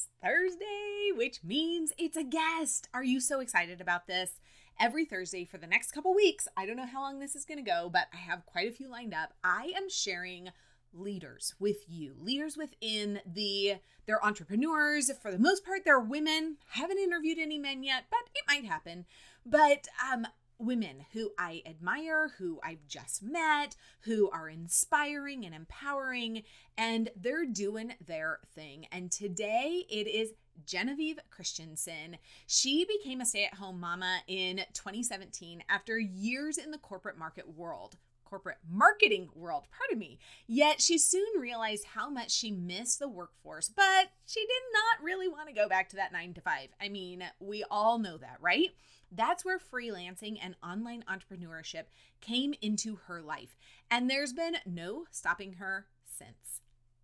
It's Thursday, which means it's a guest. Are you so excited about this? Every Thursday for the next couple weeks, I don't know how long this is going to go, but I have quite a few lined up. I am sharing leaders with you leaders within the they're entrepreneurs for the most part they're women haven't interviewed any men yet but it might happen but um women who I admire, who I've just met, who are inspiring and empowering, and they're doing their thing. And today it is Genevieve Christensen. She became a stay at home mama in 2017 after years in the corporate market world. Corporate marketing world, pardon me. Yet she soon realized how much she missed the workforce, but she did not really want to go back to that nine to five. I mean, we all know that, right? That's where freelancing and online entrepreneurship came into her life. And there's been no stopping her since.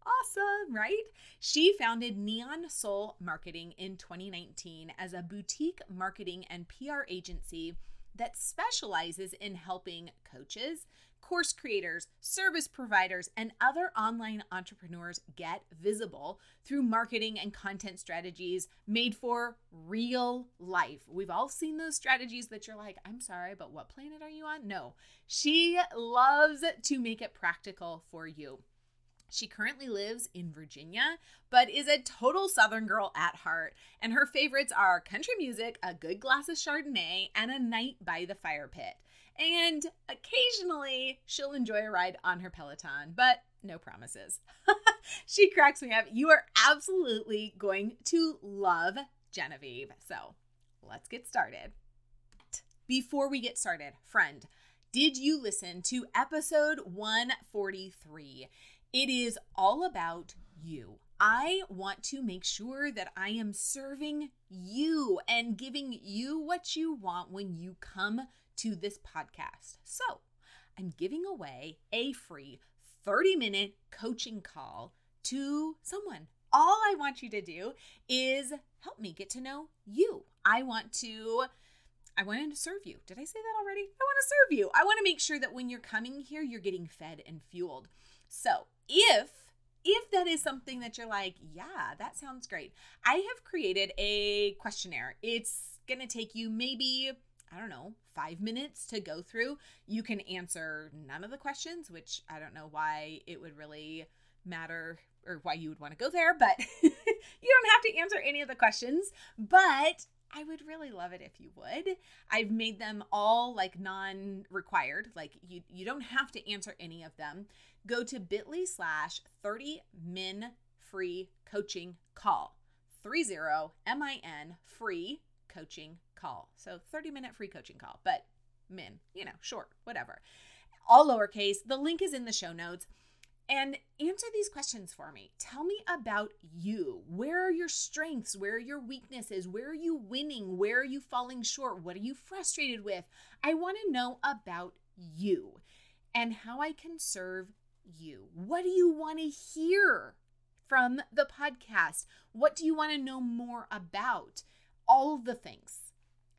Awesome, right? She founded Neon Soul Marketing in 2019 as a boutique marketing and PR agency that specializes in helping coaches, course creators, service providers, and other online entrepreneurs get visible through marketing and content strategies made for real life. We've all seen those strategies that you're like, I'm sorry, but what planet are you on? No, she loves to make it practical for you. She currently lives in Virginia, but is a total Southern girl at heart. And her favorites are country music, a good glass of Chardonnay, and a night by the fire pit. And occasionally she'll enjoy a ride on her Peloton, but no promises. she cracks me up. You are absolutely going to love Genevieve. So let's get started. Before we get started, friend, did you listen to episode 143? It is all about you. I want to make sure that I am serving you and giving you what you want when you come to this podcast. So, I'm giving away a free 30 minute coaching call to someone. All I want you to do is help me get to know you. I want to I want to serve you. Did I say that already? I want to serve you. I want to make sure that when you're coming here, you're getting fed and fueled. So, if if that is something that you're like, yeah, that sounds great. I have created a questionnaire. It's going to take you maybe I don't know, five minutes to go through. You can answer none of the questions, which I don't know why it would really matter or why you would want to go there, but you don't have to answer any of the questions. But I would really love it if you would. I've made them all like non-required. Like you you don't have to answer any of them. Go to bit.ly slash 30 min free coaching call. 30 M-I-N free coaching call. So 30 minute free coaching call, but min, you know, short, whatever. All lowercase. The link is in the show notes. And answer these questions for me. Tell me about you. Where are your strengths? Where are your weaknesses? Where are you winning? Where are you falling short? What are you frustrated with? I want to know about you and how I can serve you. What do you want to hear from the podcast? What do you want to know more about? All the things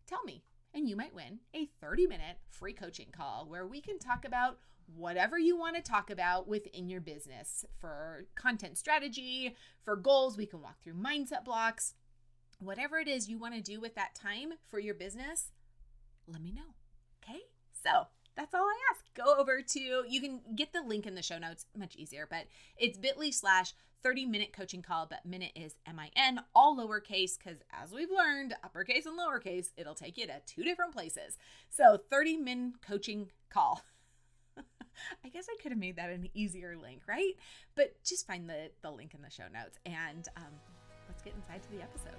tell me, and you might win a 30 minute free coaching call where we can talk about whatever you want to talk about within your business for content strategy, for goals. We can walk through mindset blocks. Whatever it is you want to do with that time for your business, let me know. Okay? So that's all I ask. Go over to, you can get the link in the show notes, much easier, but it's bit.ly slash 30 minute coaching call, but minute is M I N, all lowercase, because as we've learned, uppercase and lowercase, it'll take you to two different places. So 30 min coaching call. I guess I could have made that an easier link, right? But just find the, the link in the show notes and um, let's get inside to the episode.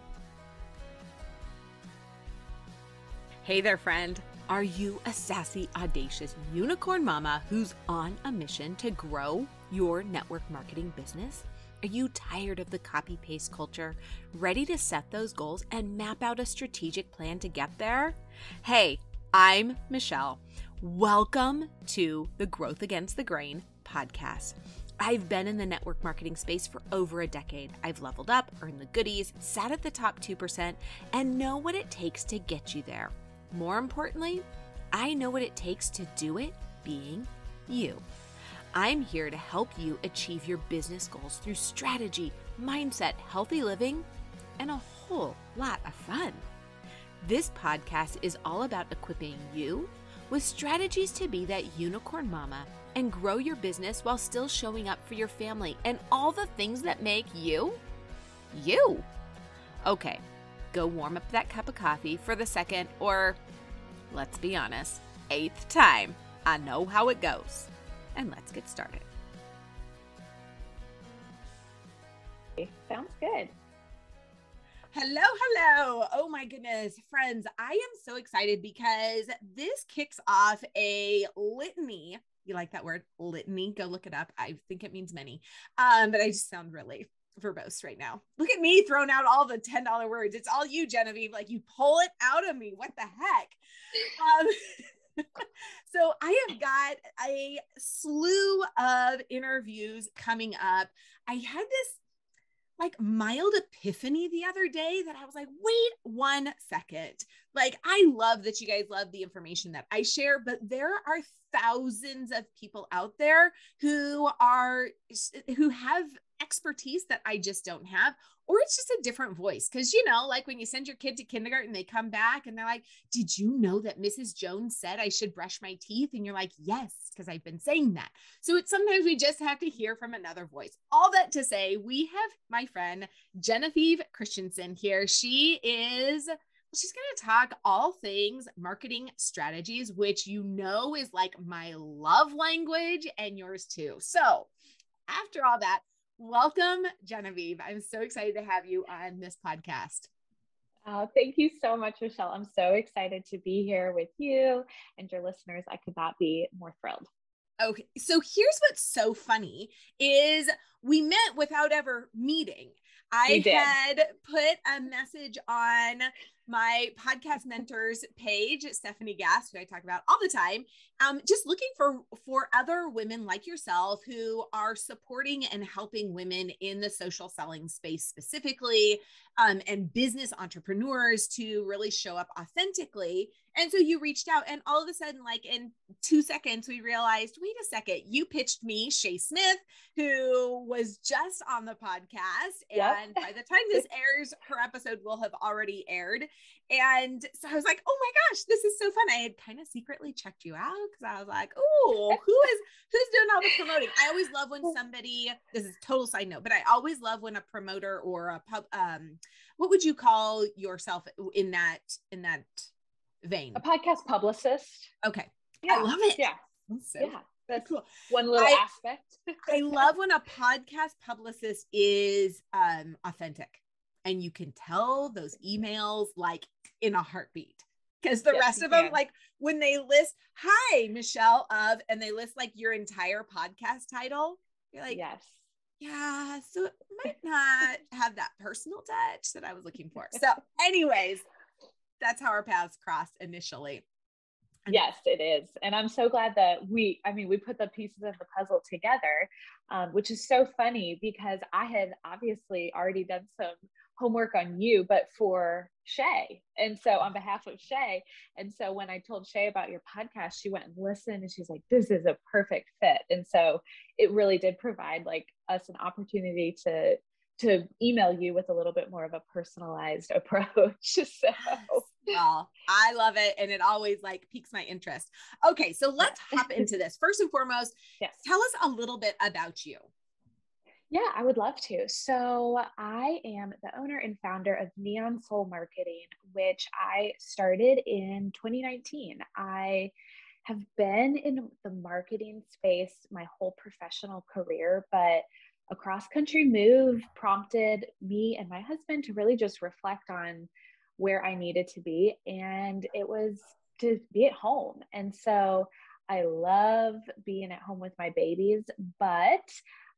Hey there, friend. Are you a sassy, audacious unicorn mama who's on a mission to grow your network marketing business? Are you tired of the copy paste culture? Ready to set those goals and map out a strategic plan to get there? Hey, I'm Michelle. Welcome to the Growth Against the Grain podcast. I've been in the network marketing space for over a decade. I've leveled up, earned the goodies, sat at the top 2%, and know what it takes to get you there. More importantly, I know what it takes to do it being you. I'm here to help you achieve your business goals through strategy, mindset, healthy living, and a whole lot of fun. This podcast is all about equipping you with strategies to be that unicorn mama and grow your business while still showing up for your family and all the things that make you you. Okay, go warm up that cup of coffee for the second or, let's be honest, eighth time. I know how it goes. And let's get started. Sounds good. Hello, hello. Oh my goodness, friends. I am so excited because this kicks off a litany. You like that word? Litany. Go look it up. I think it means many. Um, but I just sound really verbose right now. Look at me throwing out all the $10 words. It's all you, Genevieve. Like you pull it out of me. What the heck? Um, so I have got a slew of interviews coming up. I had this like mild epiphany the other day that I was like, wait one second. Like, I love that you guys love the information that I share, but there are thousands of people out there who are, who have expertise that I just don't have, or it's just a different voice. Cause you know, like when you send your kid to kindergarten, they come back and they're like, Did you know that Mrs. Jones said I should brush my teeth? And you're like, Yes, because I've been saying that. So it's sometimes we just have to hear from another voice. All that to say, we have my friend Genevieve Christensen here. She is she's going to talk all things marketing strategies, which you know is like my love language and yours too. So, after all that, welcome, Genevieve. I'm so excited to have you on this podcast. Oh, thank you so much, Michelle. I'm so excited to be here with you and your listeners. I could not be more thrilled. Okay, so here's what's so funny is we met without ever meeting. I had put a message on my podcast mentors page, Stephanie Gass, who I talk about all the time, um, just looking for for other women like yourself who are supporting and helping women in the social selling space specifically, um, and business entrepreneurs to really show up authentically. And so you reached out, and all of a sudden, like in two seconds, we realized, wait a second, you pitched me Shay Smith, who was just on the podcast, yep. and by the time this airs, her episode will have already aired. And so I was like, oh my gosh, this is so fun. I had kind of secretly checked you out because I was like, oh, who is who's doing all the promoting? I always love when somebody, this is total side note, but I always love when a promoter or a pub um what would you call yourself in that in that vein? A podcast publicist. Okay. Yeah. I love it. Yeah. So yeah. That's cool. One little I, aspect. I love when a podcast publicist is um authentic and you can tell those emails like in a heartbeat because the yes, rest of them can. like when they list hi michelle of and they list like your entire podcast title you're like yes yeah so it might not have that personal touch that i was looking for. So anyways that's how our paths crossed initially. Yes it is. And i'm so glad that we i mean we put the pieces of the puzzle together um, which is so funny because i had obviously already done some homework on you, but for Shay. And so on behalf of Shay. And so when I told Shay about your podcast, she went and listened and she's like, this is a perfect fit. And so it really did provide like us an opportunity to to email you with a little bit more of a personalized approach. so well, I love it. And it always like piques my interest. Okay, so let's hop into this. First and foremost, yes. tell us a little bit about you. Yeah, I would love to. So, I am the owner and founder of Neon Soul Marketing, which I started in 2019. I have been in the marketing space my whole professional career, but a cross country move prompted me and my husband to really just reflect on where I needed to be. And it was to be at home. And so, I love being at home with my babies, but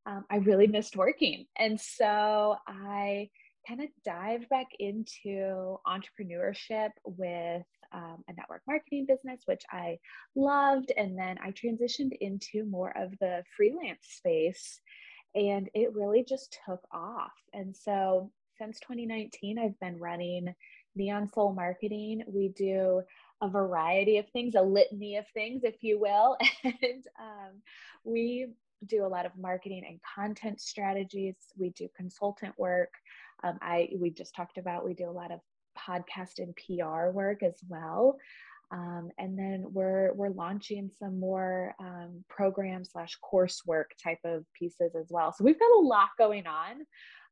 um, I really missed working. And so I kind of dived back into entrepreneurship with um, a network marketing business, which I loved. And then I transitioned into more of the freelance space and it really just took off. And so since 2019, I've been running Neon Soul Marketing. We do a variety of things, a litany of things, if you will. And um, we do a lot of marketing and content strategies. We do consultant work. Um, I we just talked about we do a lot of podcast and PR work as well. Um, and then we're we're launching some more um, program slash coursework type of pieces as well. So we've got a lot going on,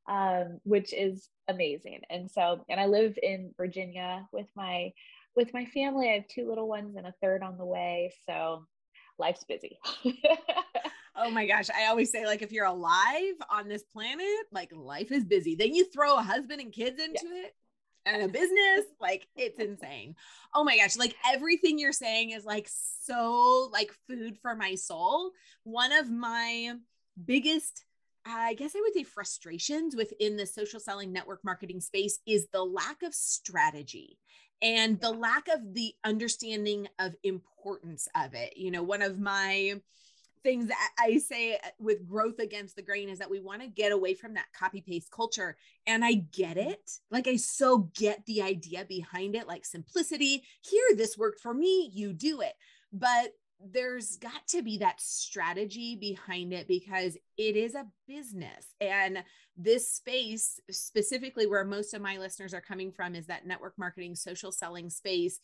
um, which is amazing. And so, and I live in Virginia with my with my family. I have two little ones and a third on the way. So life's busy. oh my gosh. I always say, like, if you're alive on this planet, like life is busy. Then you throw a husband and kids into yeah. it and a business. Like, it's insane. Oh my gosh. Like, everything you're saying is like so like food for my soul. One of my biggest I guess I would say frustrations within the social selling network marketing space is the lack of strategy and the lack of the understanding of importance of it. You know, one of my things that I say uh, with growth against the grain is that we want to get away from that copy paste culture. And I get it. Like, I so get the idea behind it, like simplicity. Here, this worked for me, you do it. But there's got to be that strategy behind it because it is a business. And this space, specifically where most of my listeners are coming from, is that network marketing, social selling space.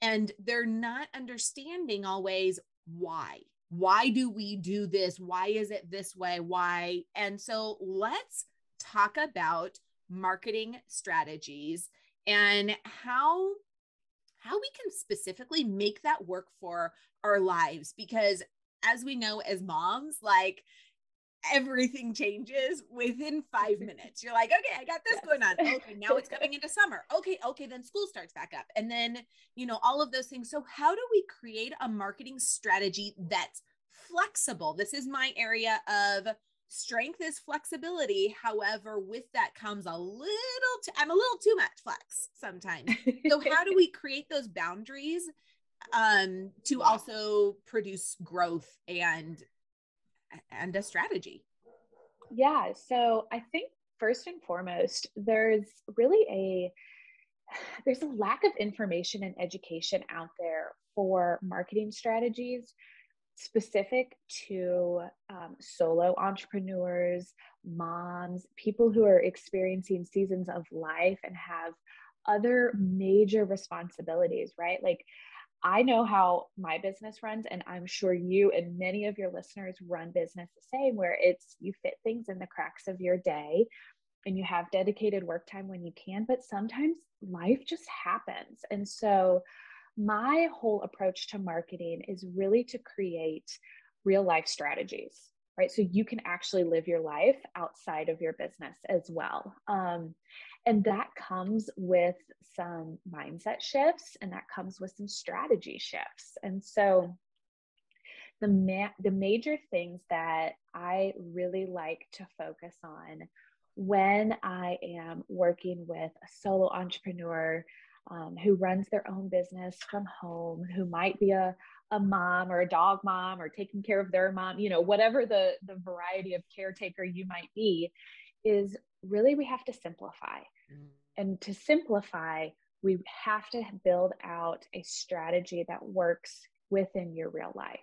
And they're not understanding always why. Why do we do this? Why is it this way? Why? And so let's talk about marketing strategies and how how we can specifically make that work for our lives because as we know as moms like everything changes within five minutes. You're like, okay, I got this yes. going on. Okay, now it's coming into summer. Okay, okay, then school starts back up. And then, you know, all of those things. So, how do we create a marketing strategy that's flexible? This is my area of strength is flexibility. However, with that comes a little, i I'm a little too much flex sometimes. So, how do we create those boundaries um, to also produce growth and and a strategy? Yeah. So, I think first and foremost, there's really a there's a lack of information and education out there for marketing strategies specific to um, solo entrepreneurs, moms, people who are experiencing seasons of life and have other major responsibilities, right? Like, I know how my business runs, and I'm sure you and many of your listeners run business the same, where it's you fit things in the cracks of your day and you have dedicated work time when you can, but sometimes life just happens. And so, my whole approach to marketing is really to create real life strategies right so you can actually live your life outside of your business as well um, and that comes with some mindset shifts and that comes with some strategy shifts and so the ma- the major things that i really like to focus on when i am working with a solo entrepreneur um, who runs their own business from home, who might be a, a mom or a dog mom or taking care of their mom, you know, whatever the, the variety of caretaker you might be, is really we have to simplify. And to simplify, we have to build out a strategy that works within your real life.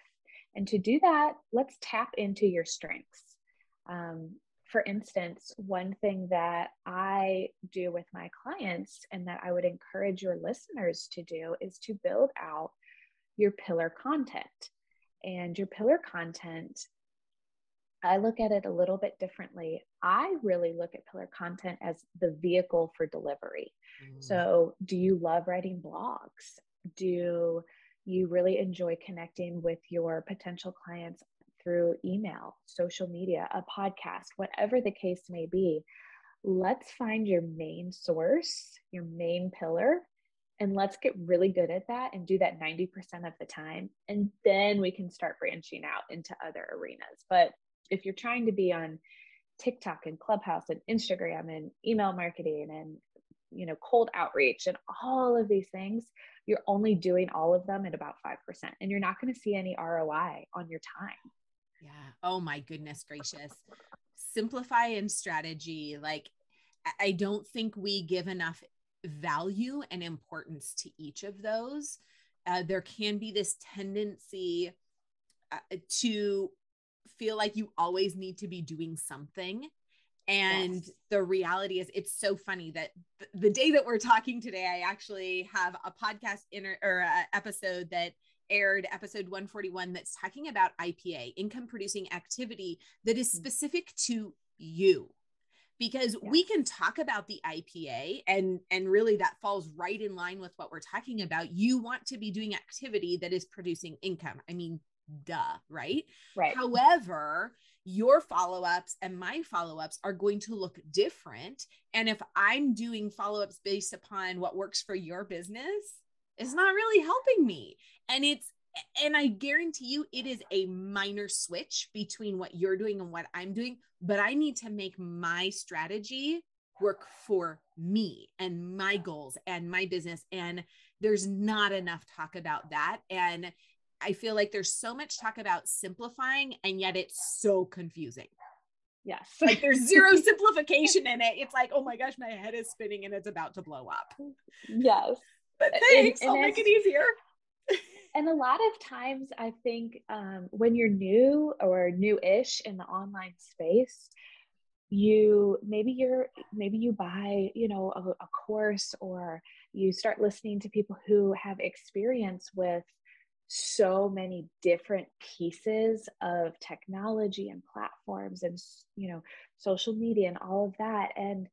And to do that, let's tap into your strengths. Um, for instance, one thing that I do with my clients and that I would encourage your listeners to do is to build out your pillar content. And your pillar content, I look at it a little bit differently. I really look at pillar content as the vehicle for delivery. Mm. So, do you love writing blogs? Do you really enjoy connecting with your potential clients through email, social media, a podcast, whatever the case may be, let's find your main source, your main pillar, and let's get really good at that and do that 90% of the time. And then we can start branching out into other arenas. But if you're trying to be on TikTok and Clubhouse and Instagram and email marketing and you know cold outreach and all of these things you're only doing all of them at about 5% and you're not going to see any ROI on your time yeah. Oh my goodness gracious. Simplify and strategy. Like, I don't think we give enough value and importance to each of those. Uh, there can be this tendency uh, to feel like you always need to be doing something And yes. the reality is, it's so funny that th- the day that we're talking today, I actually have a podcast inter- or a episode that aired episode 141 that's talking about IPA, income producing activity that is mm. specific to you because yeah. we can talk about the IPA and and really that falls right in line with what we're talking about. You want to be doing activity that is producing income. I mean, duh, right? Right. However, your follow-ups and my follow-ups are going to look different and if I'm doing follow-ups based upon what works for your business, it's not really helping me. And it's and I guarantee you it is a minor switch between what you're doing and what I'm doing, but I need to make my strategy work for me and my goals and my business. And there's not enough talk about that. And I feel like there's so much talk about simplifying, and yet it's so confusing. Yes. Like there's zero simplification in it. It's like, oh my gosh, my head is spinning and it's about to blow up. Yes. But thanks. And, and I'll make it easier and a lot of times i think um, when you're new or new-ish in the online space you maybe you're maybe you buy you know a, a course or you start listening to people who have experience with so many different pieces of technology and platforms and you know social media and all of that and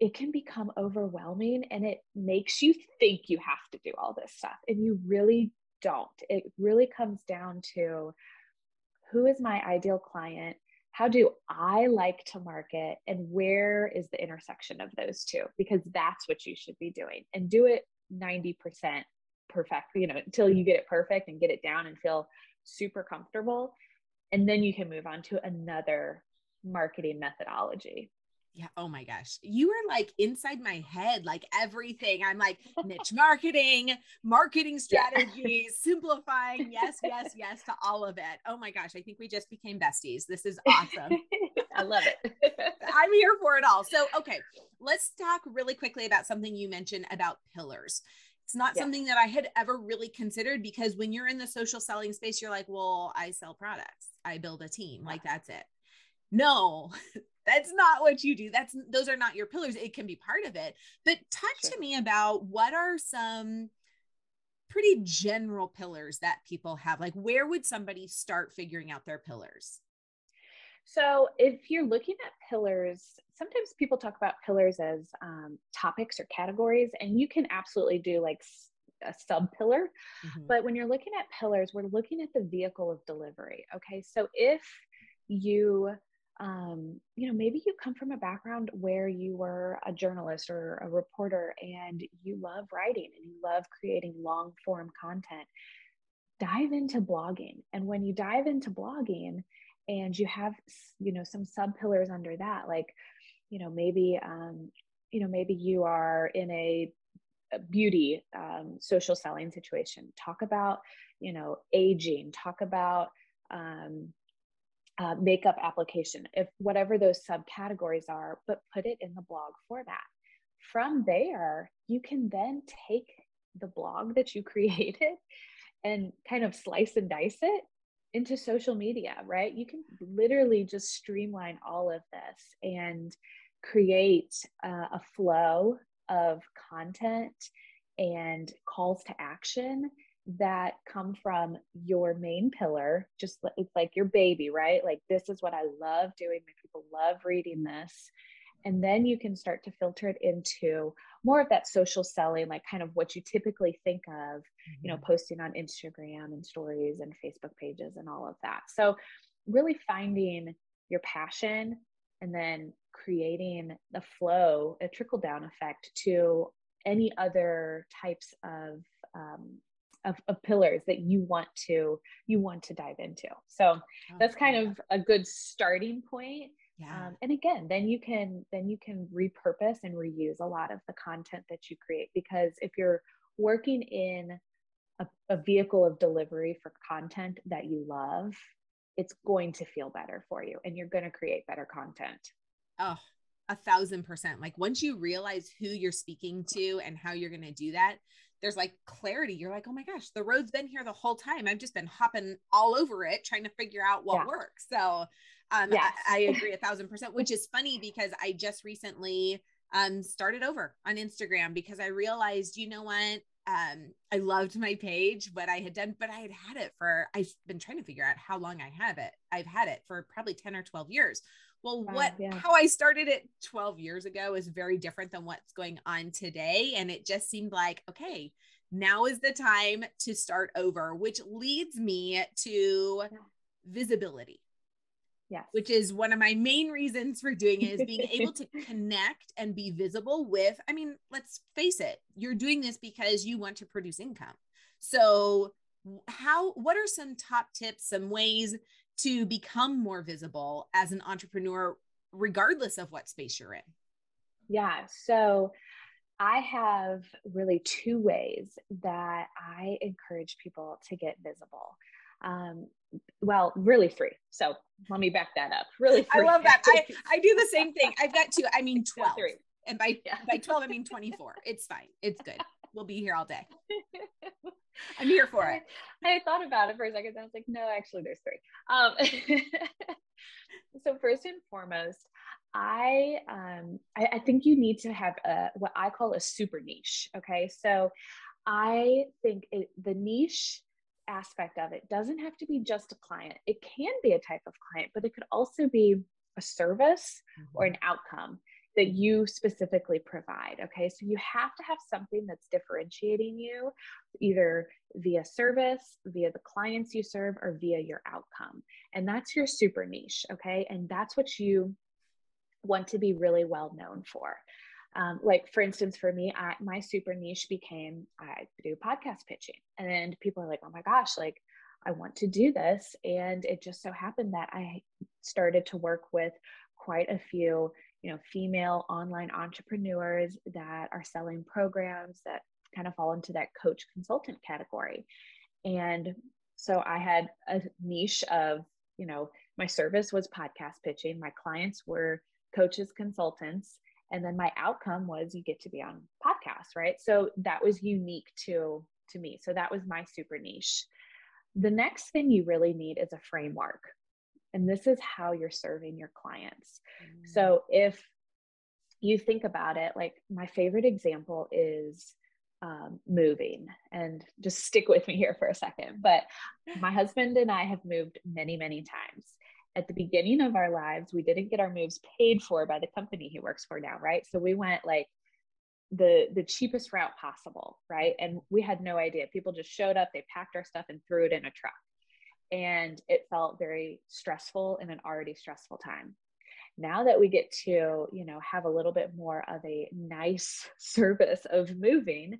it can become overwhelming and it makes you think you have to do all this stuff and you really don't. It really comes down to who is my ideal client? How do I like to market? And where is the intersection of those two? Because that's what you should be doing and do it 90% perfect, you know, until you get it perfect and get it down and feel super comfortable. And then you can move on to another marketing methodology. Yeah. Oh my gosh. You are like inside my head, like everything. I'm like niche marketing, marketing strategies, yeah. simplifying. Yes, yes, yes to all of it. Oh my gosh. I think we just became besties. This is awesome. I love it. I'm here for it all. So, okay, let's talk really quickly about something you mentioned about pillars. It's not yeah. something that I had ever really considered because when you're in the social selling space, you're like, well, I sell products, I build a team, like that's it. No, that's not what you do. That's those are not your pillars. It can be part of it. But talk sure. to me about what are some pretty general pillars that people have? Like where would somebody start figuring out their pillars so if you're looking at pillars sometimes people talk about pillars as um, topics or categories and you can absolutely do like a sub pillar mm-hmm. but when you're looking at pillars we're looking at the vehicle of delivery okay so if you um, you know, maybe you come from a background where you were a journalist or a reporter and you love writing and you love creating long form content. Dive into blogging. And when you dive into blogging and you have, you know, some sub pillars under that, like, you know, maybe, um, you know, maybe you are in a, a beauty um, social selling situation. Talk about, you know, aging, talk about, um, uh, makeup application, if whatever those subcategories are, but put it in the blog format. From there, you can then take the blog that you created and kind of slice and dice it into social media, right? You can literally just streamline all of this and create uh, a flow of content and calls to action that come from your main pillar just it's like your baby right? Like this is what i love doing. My people love reading this and then you can start to filter it into more of that social selling like kind of what you typically think of mm-hmm. you know mm-hmm. posting on instagram and stories and facebook pages and all of that so really finding your passion and then creating the flow a trickle down effect to any other types of um, of, of pillars that you want to you want to dive into so oh, that's kind of a good starting point yeah. Um, and again then you can then you can repurpose and reuse a lot of the content that you create because if you're working in a, a vehicle of delivery for content that you love it's going to feel better for you and you're going to create better content oh a thousand percent like once you realize who you're speaking to and how you're going to do that there's like clarity. You're like, oh my gosh, the road's been here the whole time. I've just been hopping all over it, trying to figure out what yeah. works. So um, yes. I, I agree a thousand percent, which is funny because I just recently um, started over on Instagram because I realized, you know what? Um, I loved my page, what I had done, but I had had it for, I've been trying to figure out how long I have it. I've had it for probably 10 or 12 years. Well, wow, what, yeah. how I started it 12 years ago is very different than what's going on today. And it just seemed like, okay, now is the time to start over, which leads me to visibility. Yes. Which is one of my main reasons for doing it is being able to connect and be visible with, I mean, let's face it, you're doing this because you want to produce income. So, how, what are some top tips, some ways to become more visible as an entrepreneur, regardless of what space you're in? Yeah. So, I have really two ways that I encourage people to get visible. Um, well, really three. So let me back that up. Really, three. I love that. I, I do the same thing. I've got two. I mean, 12. And by, yeah. by 12, I mean 24. It's fine. It's good. We'll be here all day. I'm here for it. I, thought about it for a second. I was like, no, actually, there's three. Um, so first and foremost, I um I, I, think you need to have a what I call a super niche. Okay, so I think it, the niche aspect of it doesn't have to be just a client. It can be a type of client, but it could also be a service mm-hmm. or an outcome that you specifically provide. Okay, so you have to have something that's differentiating you either via service, via the clients you serve, or via your outcome. And that's your super niche. Okay, and that's what you want to be really well known for. Um, like for instance, for me, I, my super niche became I do podcast pitching, and people are like, "Oh my gosh, like I want to do this," and it just so happened that I started to work with quite a few, you know, female online entrepreneurs that are selling programs that kind of fall into that coach consultant category, and so I had a niche of, you know, my service was podcast pitching. My clients were coaches, consultants, and then my outcome was you get to be on podcasts right? So that was unique to to me. So that was my super niche. The next thing you really need is a framework and this is how you're serving your clients mm. so if you think about it like my favorite example is um, moving and just stick with me here for a second but my husband and i have moved many many times at the beginning of our lives, we didn't get our moves paid for by the company he works for now, right? So we went like the the cheapest route possible, right? And we had no idea. People just showed up, they packed our stuff and threw it in a truck. And it felt very stressful in an already stressful time. Now that we get to, you know, have a little bit more of a nice service of moving,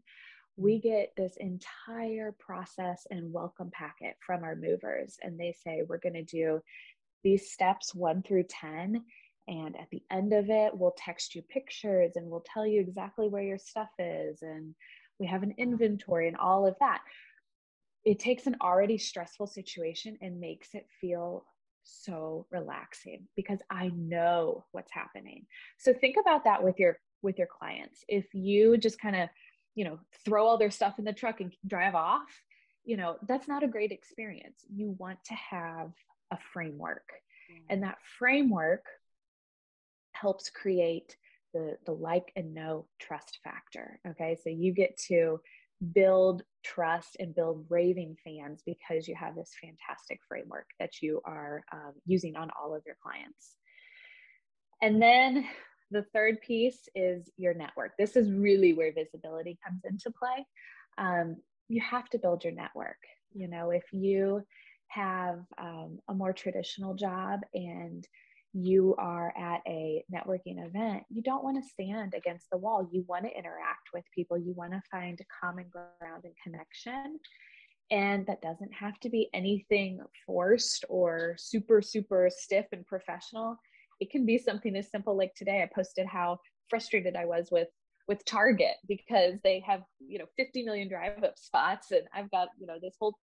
we mm-hmm. get this entire process and welcome packet from our movers and they say we're going to do these steps one through 10. And at the end of it, we'll text you pictures and we'll tell you exactly where your stuff is. And we have an inventory and all of that. It takes an already stressful situation and makes it feel so relaxing because I know what's happening. So think about that with your with your clients. If you just kind of, you know, throw all their stuff in the truck and drive off, you know, that's not a great experience. You want to have a framework. Mm-hmm. And that framework helps create the, the like and know trust factor. Okay. So you get to build trust and build raving fans because you have this fantastic framework that you are um, using on all of your clients. And then the third piece is your network. This is really where visibility comes into play. Um, you have to build your network. You know, if you have um, a more traditional job and you are at a networking event, you don't want to stand against the wall. You want to interact with people. You want to find common ground and connection. And that doesn't have to be anything forced or super, super stiff and professional. It can be something as simple like today I posted how frustrated I was with with Target because they have, you know, 50 million drive up spots and I've got, you know, this whole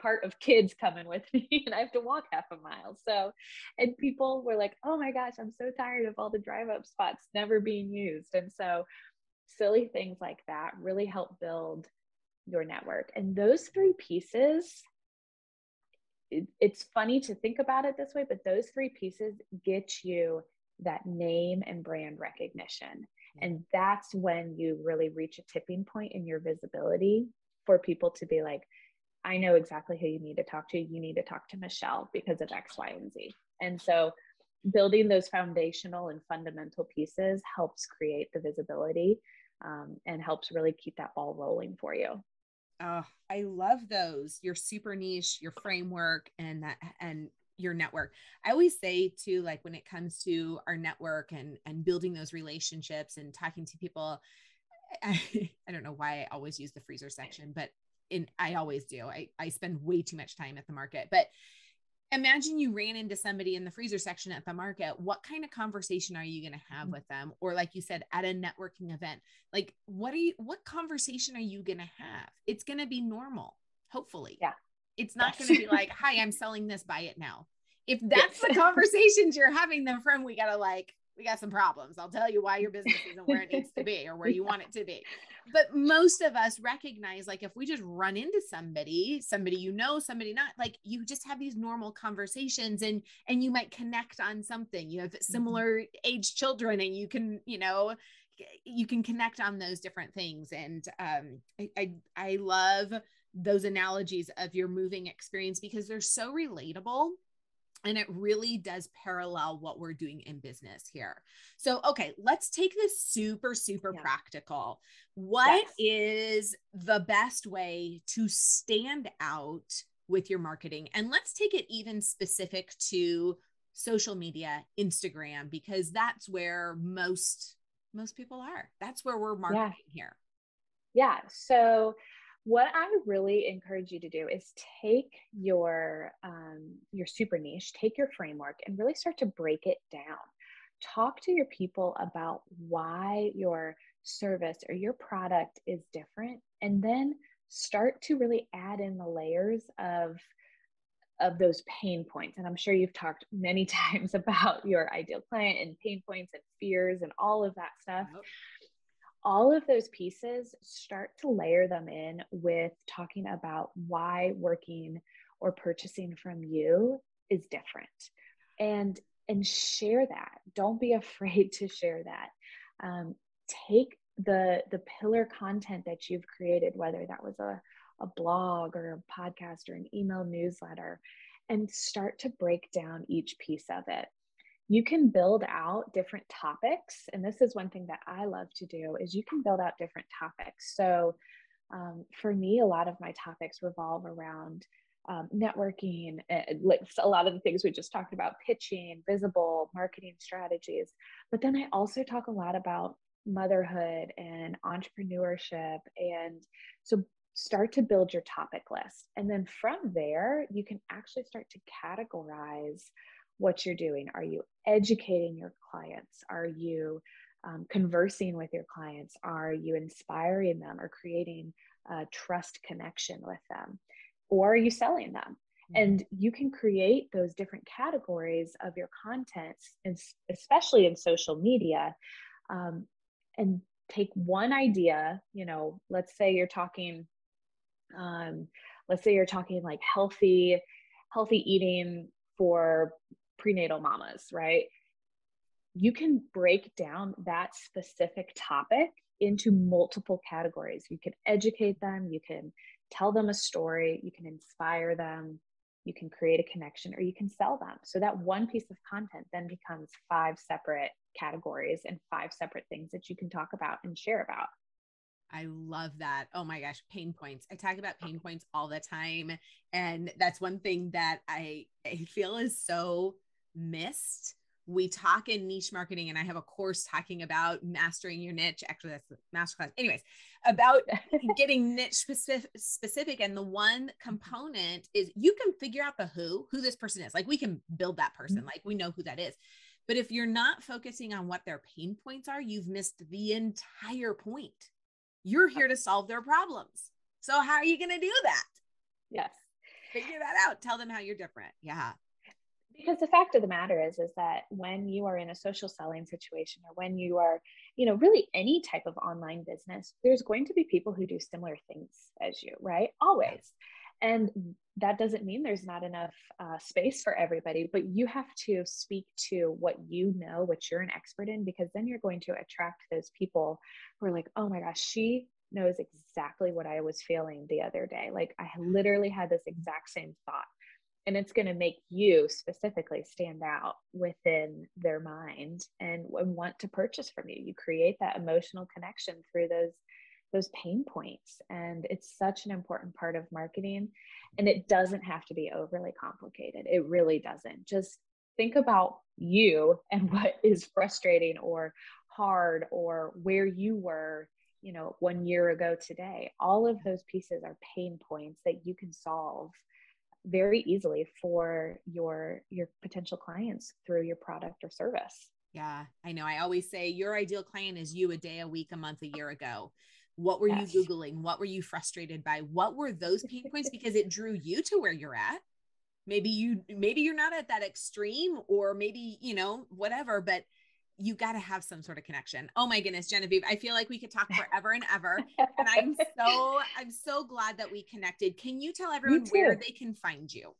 cart of kids coming with me and I have to walk half a mile. So, and people were like, oh my gosh, I'm so tired of all the drive up spots never being used. And so, silly things like that really help build your network. And those three pieces, it, it's funny to think about it this way, but those three pieces get you that name and brand recognition. And that's when you really reach a tipping point in your visibility for people to be like, I know exactly who you need to talk to. You need to talk to Michelle because of X, Y, and Z. And so building those foundational and fundamental pieces helps create the visibility um, and helps really keep that ball rolling for you. Oh, I love those. Your super niche, your framework, and that and your network. I always say too, like when it comes to our network and and building those relationships and talking to people, I, I don't know why I always use the freezer section, but in I always do. I, I spend way too much time at the market. But imagine you ran into somebody in the freezer section at the market what kind of conversation are you going to have mm. with them or like you said at a networking event like what are you what conversation are you going to have it's going to be normal hopefully yeah it's not yes. going to be like hi i'm selling this buy it now if that's yes. the conversations you're having them from we got to like we got some problems. I'll tell you why your business isn't where it needs to be or where you want it to be. But most of us recognize like if we just run into somebody, somebody you know, somebody not, like you just have these normal conversations and and you might connect on something. You have mm-hmm. similar age children and you can, you know, you can connect on those different things and um I, I, I love those analogies of your moving experience because they're so relatable and it really does parallel what we're doing in business here. So, okay, let's take this super, super yeah. practical. What yes. is the best way to stand out with your marketing? And let's take it even specific to social media, Instagram, because that's where most most people are. That's where we're marketing yeah. here. Yeah. So what I really encourage you to do is take your um, your super niche, take your framework, and really start to break it down. Talk to your people about why your service or your product is different, and then start to really add in the layers of of those pain points. And I'm sure you've talked many times about your ideal client and pain points and fears and all of that stuff. Yep all of those pieces start to layer them in with talking about why working or purchasing from you is different. And and share that. Don't be afraid to share that. Um, take the the pillar content that you've created whether that was a, a blog or a podcast or an email newsletter and start to break down each piece of it you can build out different topics and this is one thing that i love to do is you can build out different topics. So um, for me a lot of my topics revolve around um, networking like a lot of the things we just talked about pitching visible marketing strategies. But then i also talk a lot about motherhood and entrepreneurship and so start to build your topic list. And then from there you can actually start to categorize what you're doing. Are you educating your clients? Are you um, conversing with your clients? Are you inspiring them or creating a trust connection with them? Or are you selling them? Mm-hmm. And you can create those different categories of your content, especially in social media, um, and take one idea. You know, let's say you're talking, um, let's say you're talking like healthy, healthy eating for prenatal mamas, right? You can break down that specific topic into multiple categories. You can educate them, you can tell them a story, you can inspire them, you can create a connection, or you can sell them. So that one piece of content then becomes five separate categories and five separate things that you can talk about and share about. I love that. Oh my gosh, pain points. I talk about pain points all the time. And that's one thing that I, I feel is so missed. We talk in niche marketing and i have a course talking about mastering your niche. Actually that's the masterclass. Anyways about getting niche specific, specific and the one component is you can figure out the who who this person is. Like we can build that person. Mm-hmm. like we know who that is. But if you're not focusing on what their pain points are you've missed the entire point. You're here to solve their problems. So how are you going to do that? Yes. Figure that out. Tell them how you're different. Yeah because the fact of the matter is is that when you are in a social selling situation or when you are you know really any type of online business there's going to be people who do similar things as you right? Always. And that doesn't mean there's not enough uh, space for everybody but you have to speak to what you know what you're an expert in because then you're going to attract those people who are like oh my gosh she knows exactly what i was feeling the other day. Like i literally had this exact same thought and it's going to make you specifically stand out within their mind and, and want to purchase from you. You create that emotional connection through those those pain points. And it's such an important part of marketing. And it doesn't have to be overly complicated. It really doesn't. Just think about you and what is frustrating or hard or where you were you know one year ago today. All of those pieces are pain points that you can solve very easily for your your potential clients through your product or service. Yeah i know. I always say your ideal client is you a day a week a month a year ago. What were yes. you googling? What were you frustrated by? What were those pain points? Because it drew you to where you're at. Maybe you maybe you're not at that extreme or maybe you know whatever but you got to have some sort of connection. Oh my goodness, Genevieve, I feel like we could talk forever and ever. and I'm so I'm so glad that we connected. Can you tell everyone where they can find you?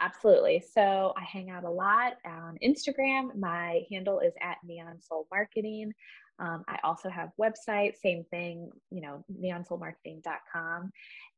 Absolutely. So I hang out a lot on Instagram. My handle is at Neon Soul Marketing. Um, I also have website, same thing, you know, neonsoulmarketing.com.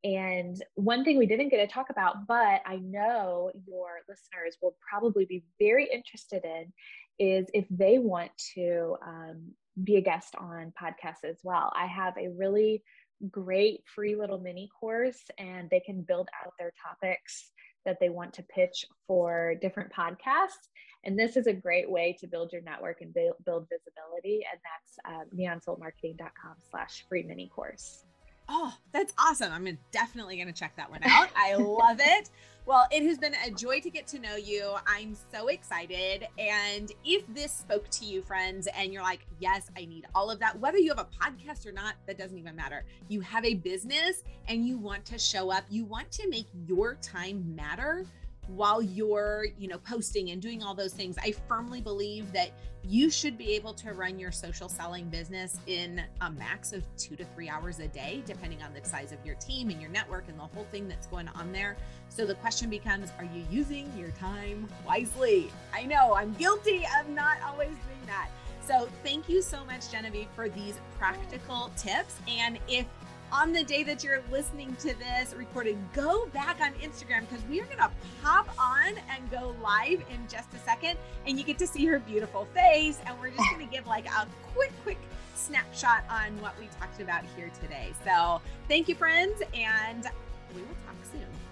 And one thing we didn't get to talk about, but I know your listeners will probably be very interested in, is if they want to um, be a guest on podcasts as well. I have a really great free little mini course, and they can build out their topics that they want to pitch for different podcasts. And this is a great way to build your network and build, build visibility. And that's uh, neonsoulmarketing.com slash free mini course. Oh, that's awesome. I'm definitely going to check that one out. I love it. Well, it has been a joy to get to know you. I'm so excited. And if this spoke to you, friends, and you're like, yes, I need all of that, whether you have a podcast or not, that doesn't even matter. You have a business and you want to show up, you want to make your time matter while you're, you know, posting and doing all those things. I firmly believe that you should be able to run your social selling business in a max of two to three hours a day, depending on the size of your team and your network and the whole thing that's going on there. So the question becomes are you using your time wisely? I know I'm guilty of not always doing that. So thank you so much, Genevieve, for these practical tips. And if on the day that you're listening to this recorded, go back on Instagram because we are going to pop on and go live in just a second. And you get to see her beautiful face. And we're just going to give like a quick, quick snapshot on what we talked about here today. So thank you, friends. And we will talk soon.